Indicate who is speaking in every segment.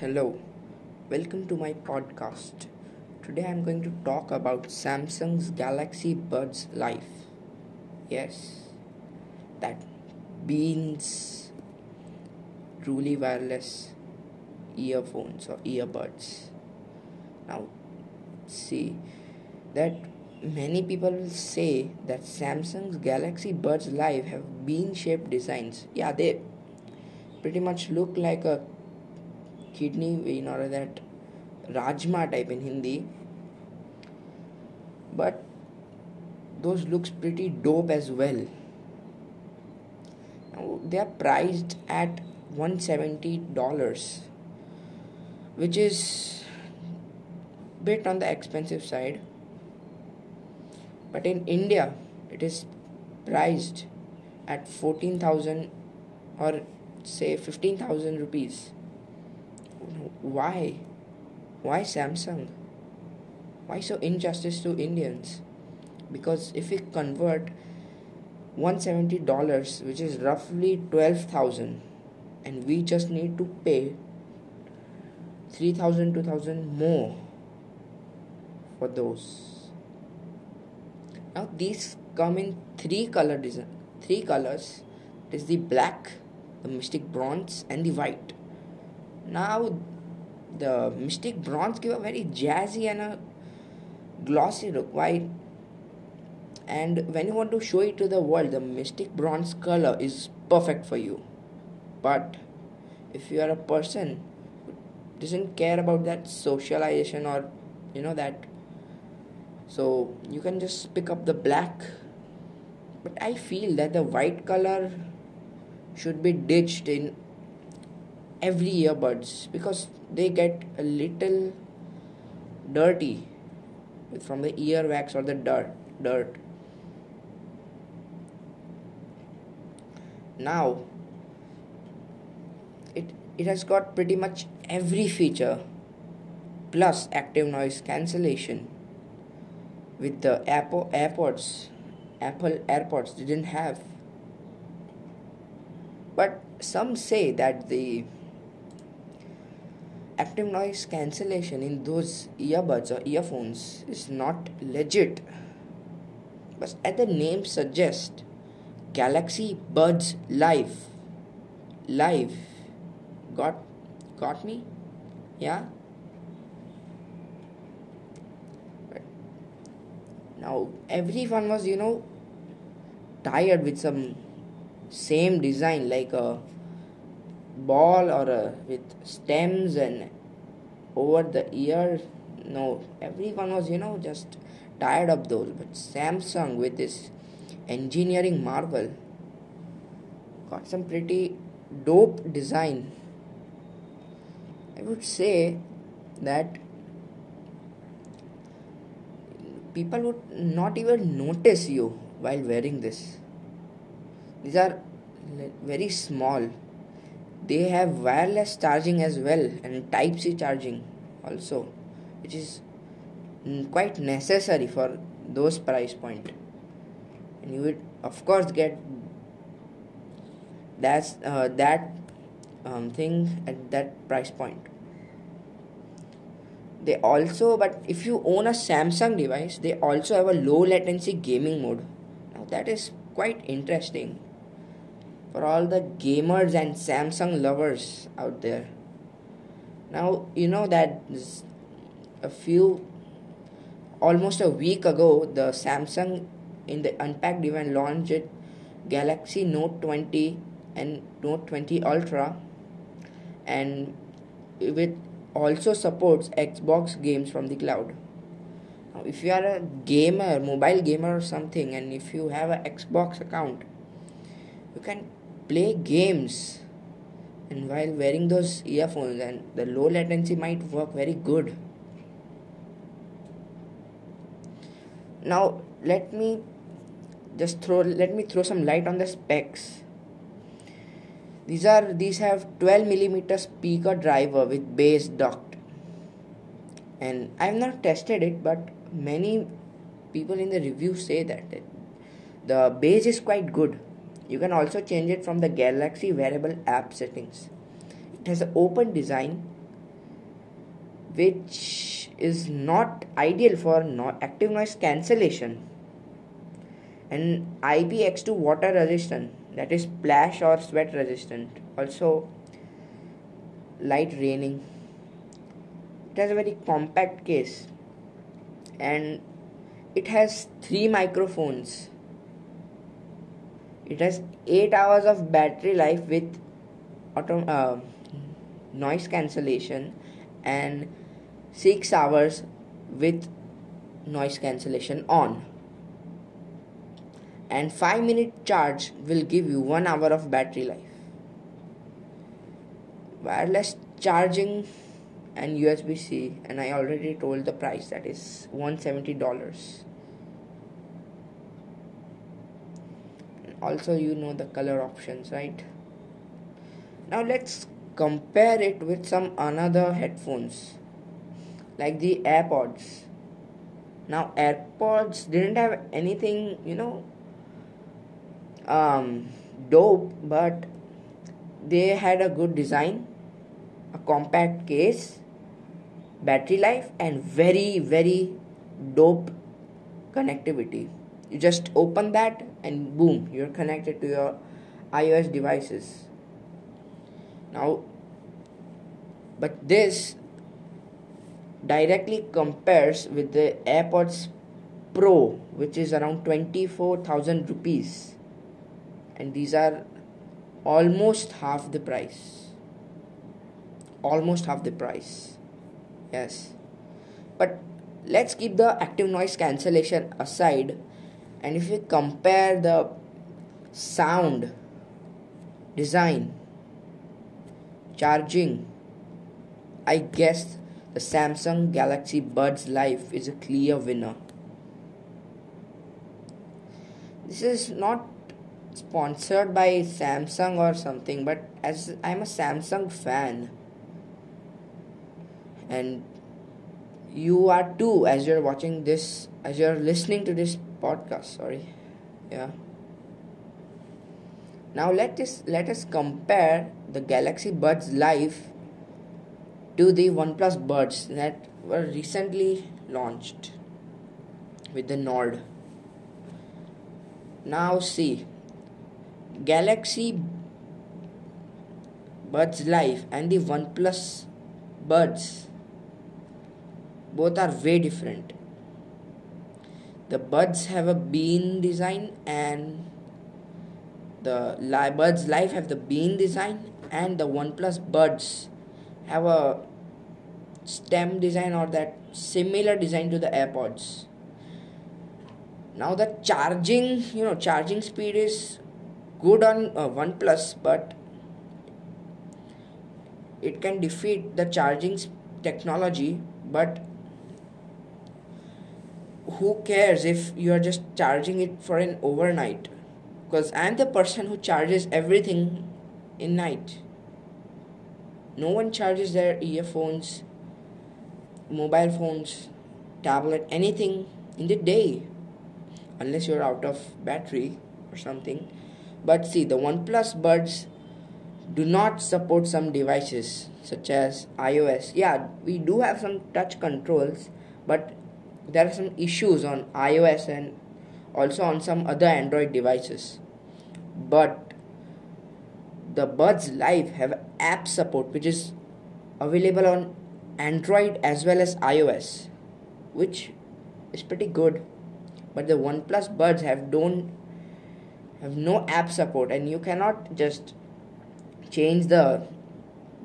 Speaker 1: Hello, welcome to my podcast. Today I'm going to talk about Samsung's Galaxy Buds Live. Yes, that beans truly wireless earphones or earbuds. Now, see that many people will say that Samsung's Galaxy Buds Live have bean shaped designs. Yeah, they pretty much look like a kidney vein or that rajma type in Hindi. But those looks pretty dope as well. They are priced at $170, which is bit on the expensive side. But in India, it is priced at 14,000 or say 15,000 rupees why? Why Samsung? Why so injustice to Indians? Because if we convert $170, which is roughly 12,000, and we just need to pay 3,000, 2,000 more for those. Now these come in three color design, three colors. It is the black, the mystic bronze, and the white. Now the Mystic Bronze give a very jazzy and a glossy look. Why? And when you want to show it to the world, the Mystic Bronze color is perfect for you. But if you are a person who doesn't care about that socialization or you know that, so you can just pick up the black. But I feel that the white color should be ditched in every earbuds because they get a little dirty from the earwax or the dirt dirt. Now it it has got pretty much every feature plus active noise cancellation with the Apple AirPods Apple AirPods didn't have. But some say that the active noise cancellation in those earbuds or earphones is not legit. But as the name suggests, Galaxy Buds Live. Live. Got got me? Yeah? Now everyone was, you know, tired with some same design like a ball or a, with stems and over the ear no everyone was you know just tired of those. But samsung with this engineering marvel got some pretty dope design. I would say that people would not even notice you while wearing this. These are very small they have wireless charging as well and type c charging also which is quite necessary for those price point. And you would of course get that's uh, that um, thing at that price point. They also but if you own a samsung device they also have a low latency gaming mode. Now that is quite interesting for all the gamers and Samsung lovers out there. Now, you know that a few, almost a week ago, the Samsung in the unpacked event launched Galaxy Note 20 and Note 20 Ultra, and it also supports Xbox games from the cloud. Now, if you are a gamer, mobile gamer or something, and if you have an Xbox account, you can play games. And while wearing those earphones and the low latency might work very good. Now let me just throw let me throw some light on the specs. These are these have 12 millimeter speaker driver with bass duct. And i have not tested it but many people in the review say that the bass is quite good you can also change it from the Galaxy wearable app settings. It has an open design which is not ideal for no- active noise cancellation. And IPX2 water resistant that is splash or sweat resistant also light raining. It has a very compact case and it has three microphones it has 8 hours of battery life with auto, uh, noise cancellation and 6 hours with noise cancellation on. And 5 minute charge will give you 1 hour of battery life. Wireless charging and USB-C and I already told the price that is $170 also you know the color options right? Now let's compare it with some another headphones like the AirPods. Now AirPods didn't have anything you know um, dope but they had a good design a compact case battery life and very very dope connectivity you just open that and boom you're connected to your ios devices. Now but this directly compares with the airpods pro which is around 24000 rupees. And these are almost half the price. Almost half the price. Yes. But let's keep the active noise cancellation aside and if we compare the sound design charging i guess the samsung galaxy buds live is a clear winner. This is not sponsored by samsung or something but as i'm a samsung fan and you are too as you're watching this as you're listening to this podcast sorry. Yeah. Now let us let us compare the galaxy buds live to the oneplus buds that were recently launched with the nord. Now see. Galaxy buds live and the oneplus buds both are way different the buds have a bean design and the li- buds live have the bean design and the oneplus buds have a stem design or that similar design to the airpods. Now the charging you know charging speed is good on uh, oneplus but it can defeat the charging technology but who cares if you are just charging it for an overnight? Because i'm the person who charges everything in night. No one charges their earphones mobile phones tablet anything in the day unless you're out of battery or something. But see the oneplus buds do not support some devices such as ios. Yeah we do have some touch controls but there are some issues on iOS and also on some other Android devices. But the Buds Live have app support which is available on Android as well as iOS, which is pretty good. But the OnePlus Buds have don't have no app support and you cannot just change the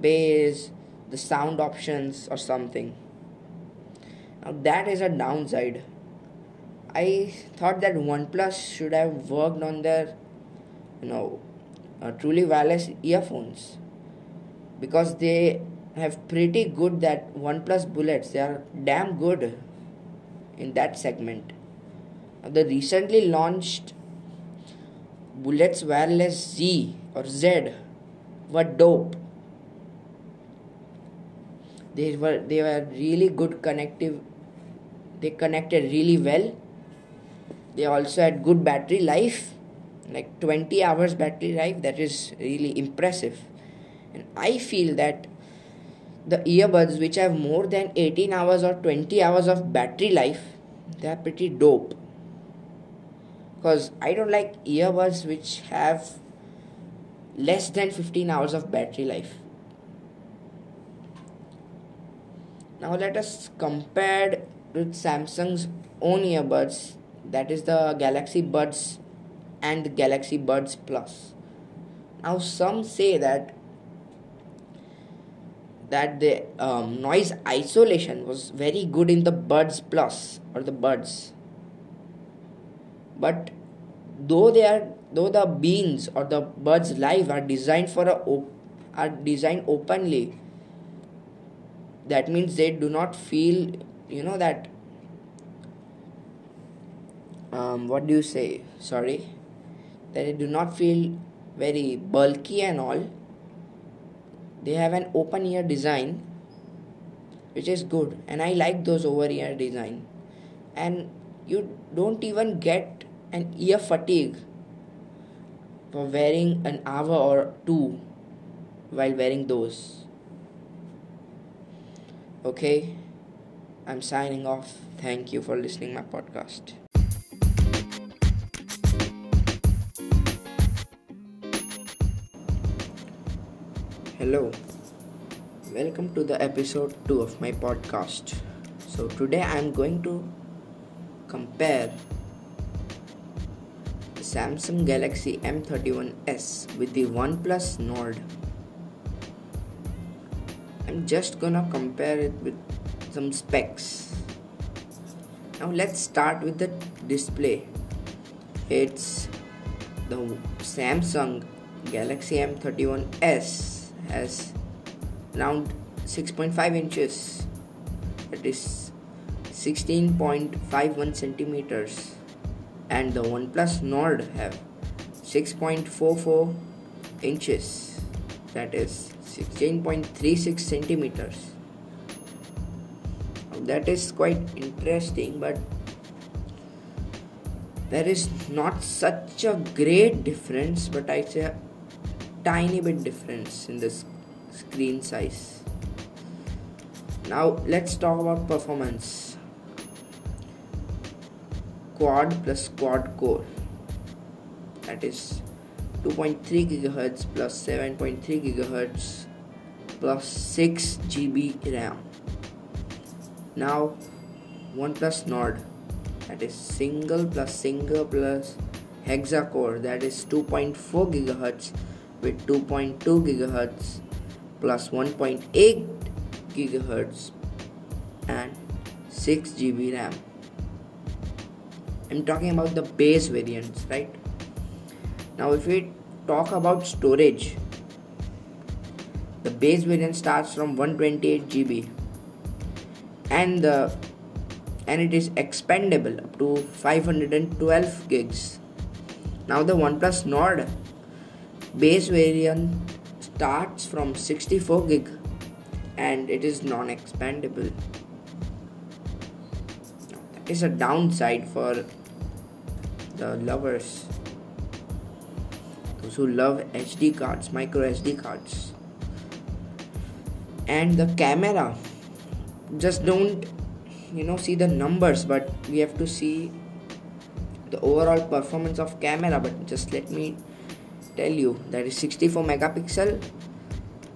Speaker 1: bass, the sound options or something now that is a downside. I thought that OnePlus should have worked on their, you know, uh, truly wireless earphones because they have pretty good that OnePlus bullets. They are damn good in that segment. The recently launched Bullets Wireless Z or Z were dope. They were they were really good connective they connected really well. They also had good battery life like 20 hours battery life. That is really impressive. And i feel that the earbuds which have more than 18 hours or 20 hours of battery life they are pretty dope. Because i don't like earbuds which have less than 15 hours of battery life. Now let us compare with samsung's own earbuds that is the galaxy buds and the galaxy buds plus. Now some say that that the um, noise isolation was very good in the buds plus or the buds. But though they are though the beans or the buds live are designed for a op- are designed openly that means they do not feel you know that um, what do you say? Sorry. That they do not feel very bulky and all. They have an open ear design which is good. And i like those over ear design. And you don't even get an ear fatigue for wearing an hour or two while wearing those. Okay i'm signing off thank you for listening my podcast Hello, welcome to the episode 2 of my podcast. So, today I am going to compare the Samsung Galaxy M31s with the OnePlus Nord. I'm just gonna compare it with some specs. Now, let's start with the display. It's the Samsung Galaxy M31s has around 6.5 inches that is 16.51 centimeters and the OnePlus Nord have 6.44 inches that is 16.36 centimeters that is quite interesting but there is not such a great difference but i say tiny bit difference in the screen size. Now let's talk about performance. Quad plus quad core. That is 2.3 gigahertz plus 7.3 gigahertz plus 6 GB RAM now OnePlus Nord that is single plus single plus hexa core that is 2.4 gigahertz with 2.2 gigahertz plus 1.8 gigahertz and 6 GB RAM. I'm talking about the base variants, right? Now, if we talk about storage, the base variant starts from 128 GB and the and it is expandable up to 512 gigs. Now the OnePlus Nord base variant starts from 64 gig and it is non-expandable. That is a downside for the lovers those who love HD cards micro SD cards. And the camera just don't you know see the numbers but we have to see the overall performance of camera but just let me tell you that is 64 megapixel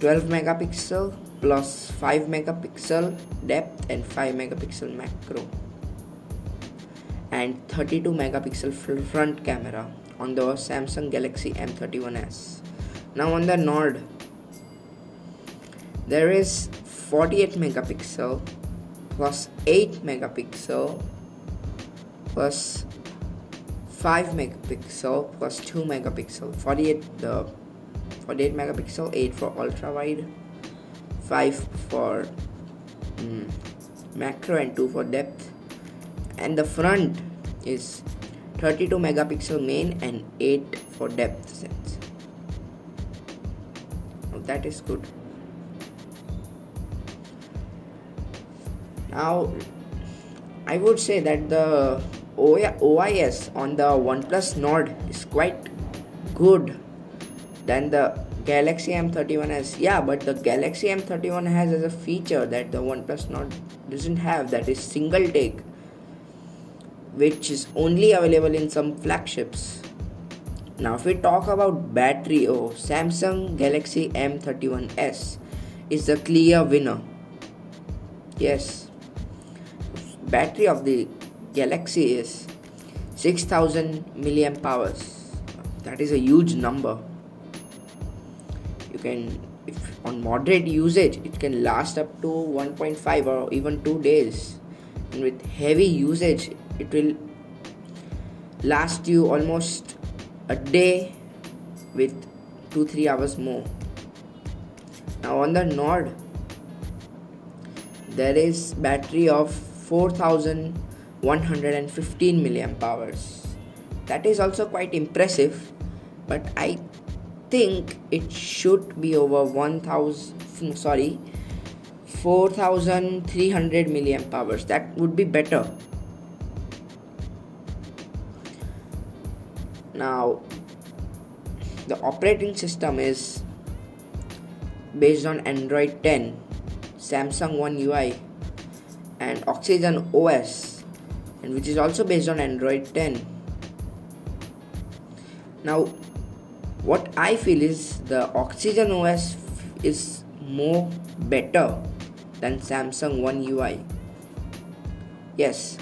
Speaker 1: 12 megapixel plus 5 megapixel depth and 5 megapixel macro and 32 megapixel front camera on the Samsung Galaxy M31s. Now on the Nord, there is 48 megapixel plus 8 megapixel plus 5 megapixel plus 2 megapixel. 48 the 48 megapixel 8 for ultra wide 5 for mm, macro and 2 for depth. And the front is 32 megapixel main and 8 for depth sense. That is good now i would say that the OIS on the OnePlus Nord is quite good than the Galaxy M31 has yeah, but the Galaxy M31 has as a feature that the OnePlus Nord doesn't have that is single take, which is only available in some flagships. Now, if we talk about battery, oh, Samsung Galaxy M31s is the clear winner. Yes, battery of the Galaxy is 6000 milliamp hours. That is a huge number. You can if on moderate usage it can last up to 1.5 or even 2 days. And with heavy usage it will last you almost a day with 2 3 hours more. Now on the nord there is battery of 4115 milliamp hours. That is also quite impressive but i think it should be over 1000 sorry 4300 milliamp hours. That would be better. Now the operating system is based on android 10 samsung one ui and oxygen os and which is also based on android 10 now what I feel is the Oxygen OS is more better than Samsung One UI. Yes.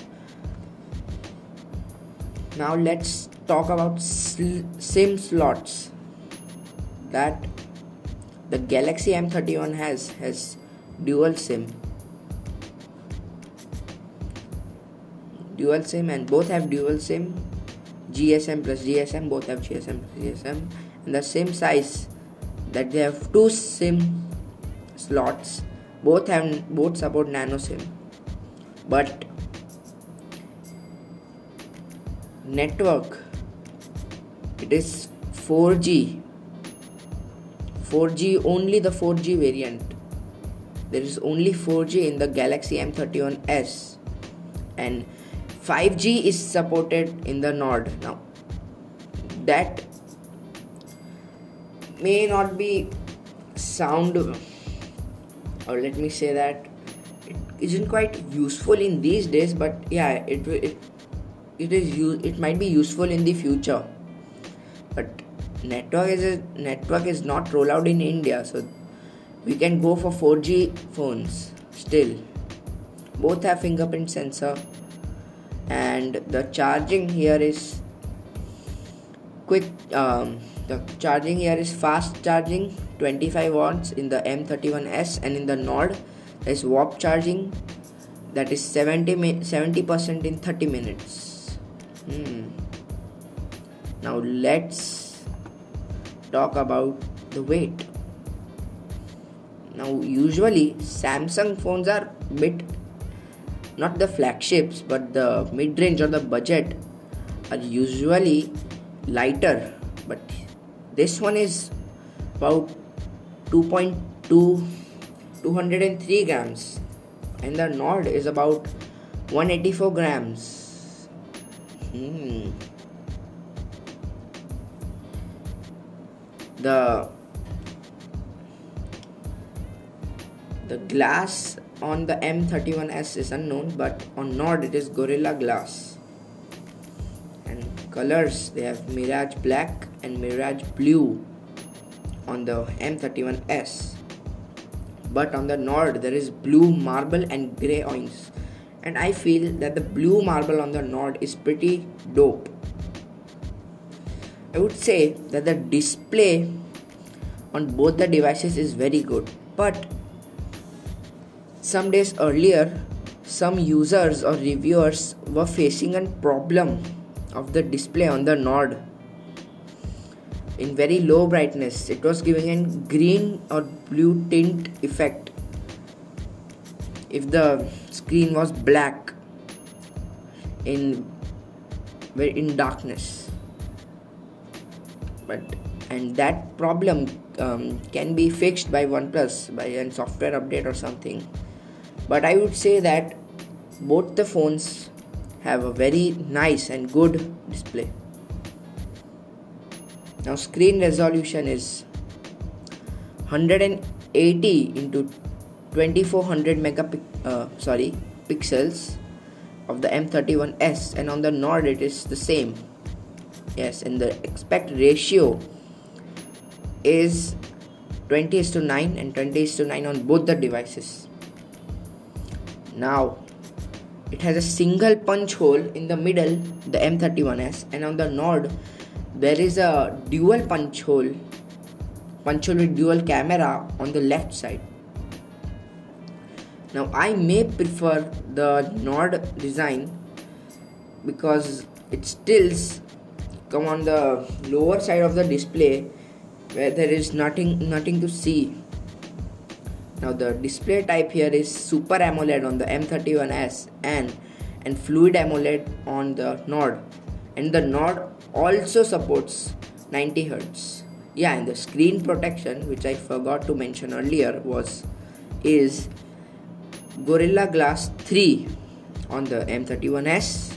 Speaker 1: Now let's talk about SIM slots that the Galaxy M31 has has dual SIM. Dual SIM and both have dual SIM. GSM plus GSM both have GSM plus GSM in the same size that they have two sim slots both have both support nano sim. But network it is 4g 4g only the 4g variant. There is only 4g in the galaxy m31s and 5g is supported in the nord now. That may not be sound or let me say that it isn't quite useful in these days but yeah it it it is it might be useful in the future. But network is a, network is not rolled out in India so we can go for 4G phones still. Both have fingerprint sensor and the charging here is quick um, the charging here is fast charging 25 watts in the M31s and in the Nord is warp charging that is 70 70% in 30 minutes. Hmm. Now let's talk about the weight. Now usually Samsung phones are bit not the flagships but the mid range or the budget are usually lighter. But this one is about 2.2 203 grams. And the nord is about 184 grams. Hmm. the the glass on the M31s is unknown but on Nord it is Gorilla Glass and colors they have Mirage Black and Mirage Blue on the M31S. But on the Nord, there is blue marble and grey orange. And I feel that the blue marble on the Nord is pretty dope. I would say that the display on both the devices is very good. But some days earlier, some users or reviewers were facing a problem of the display on the Nord in very low brightness it was giving a green or blue tint effect. If the screen was black in in darkness. But and that problem um, can be fixed by OnePlus by a software update or something but I would say that both the phones have a very nice and good display. Now screen resolution is 180 into 2400 megapic uh, sorry pixels of the M31s and on the Nord it is the same. Yes and the aspect ratio is 20 is to 9 and 20 is to 9 on both the devices now it has a single punch hole in the middle the M31s and on the Nord there is a dual punch hole punch hole with dual camera on the left side. Now I may prefer the Nord design because it stills come on the lower side of the display where there is nothing nothing to see now the display type here is Super AMOLED on the M31s and and Fluid AMOLED on the Nord and the Nord also supports 90 Hz. Yeah, and the screen protection which I forgot to mention earlier was is Gorilla Glass 3 on the M31s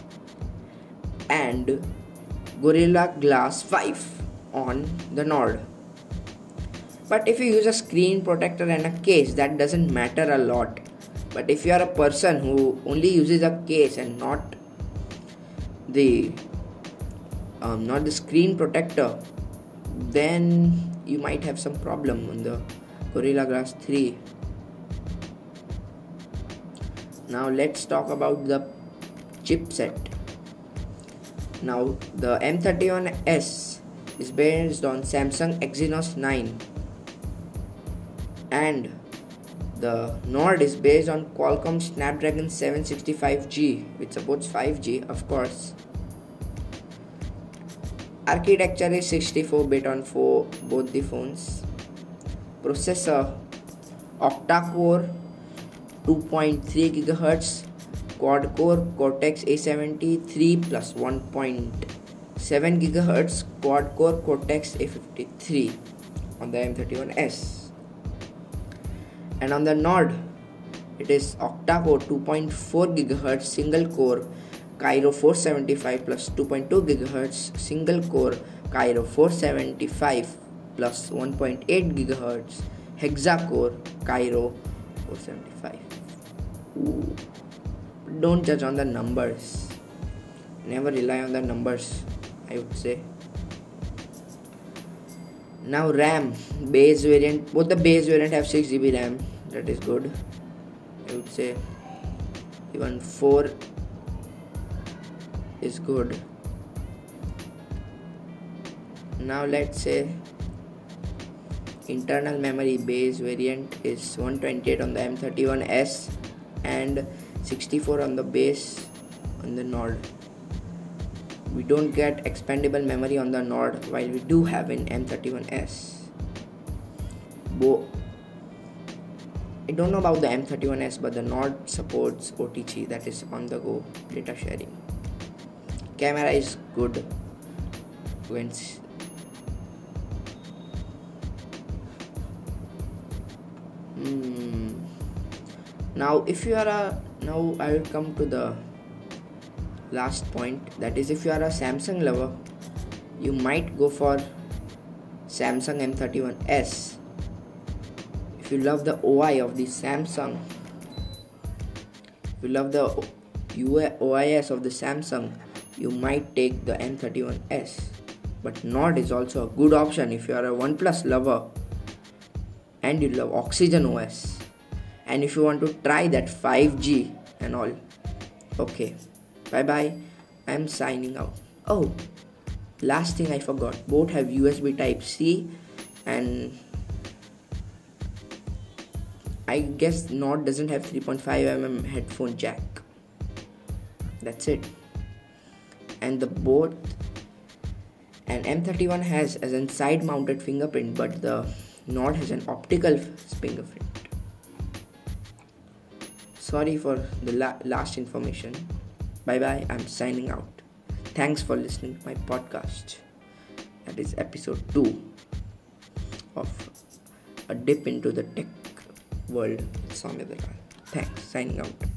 Speaker 1: and Gorilla Glass 5 on the Nord. But if you use a screen protector and a case, that doesn't matter a lot. But if you are a person who only uses a case and not the um, not the screen protector, then you might have some problem on the Gorilla Glass 3 now let's talk about the chipset. Now the M31s is based on Samsung Exynos 9 and the Nord is based on Qualcomm Snapdragon 765G which supports 5G of course. Architecture is 64 bit on four, both the phones. Processor octa core 2.3 gigahertz quad core cortex a73 plus 1.7 gigahertz quad core cortex a53 on the m31s and on the nord it is octa core 2.4 gigahertz single core Kryo 475 plus 2.2 gigahertz single core Kryo 475 plus 1.8 gigahertz hexa core Kryo 475 don't judge on the numbers. Never rely on the numbers i would say now ram base variant both the base variant have 6 gb ram. That is good. I would say even 4 is good. Now let's say internal memory base variant is 128 on the m31s and 64 on the base on the nord we don't get expandable memory on the nord while we do have in m31s Bo- I don't know about the M31s, but the Nord supports OTG, that is on the go data sharing. Camera is good. When hmm now if you are a now i will come to the last point that is if you are a samsung lover you might go for samsung m31s if you love the oi of the samsung if you love the ois of the samsung you might take the m31s but nord is also a good option if you are a oneplus lover and you love oxygen os and if you want to try that 5G and all. Okay, bye bye. I'm signing out. Oh, last thing I forgot both have USB Type C and I guess Nord doesn't have 3.5 mm headphone jack. That's it. And the both and M31 has as an side mounted fingerprint, but the Nord has an optical fingerprint. Sorry for the la- last information. Bye bye. I'm signing out. Thanks for listening to my podcast. That is episode 2 of A Dip into the Tech World with Saumyya. Thanks. Signing out.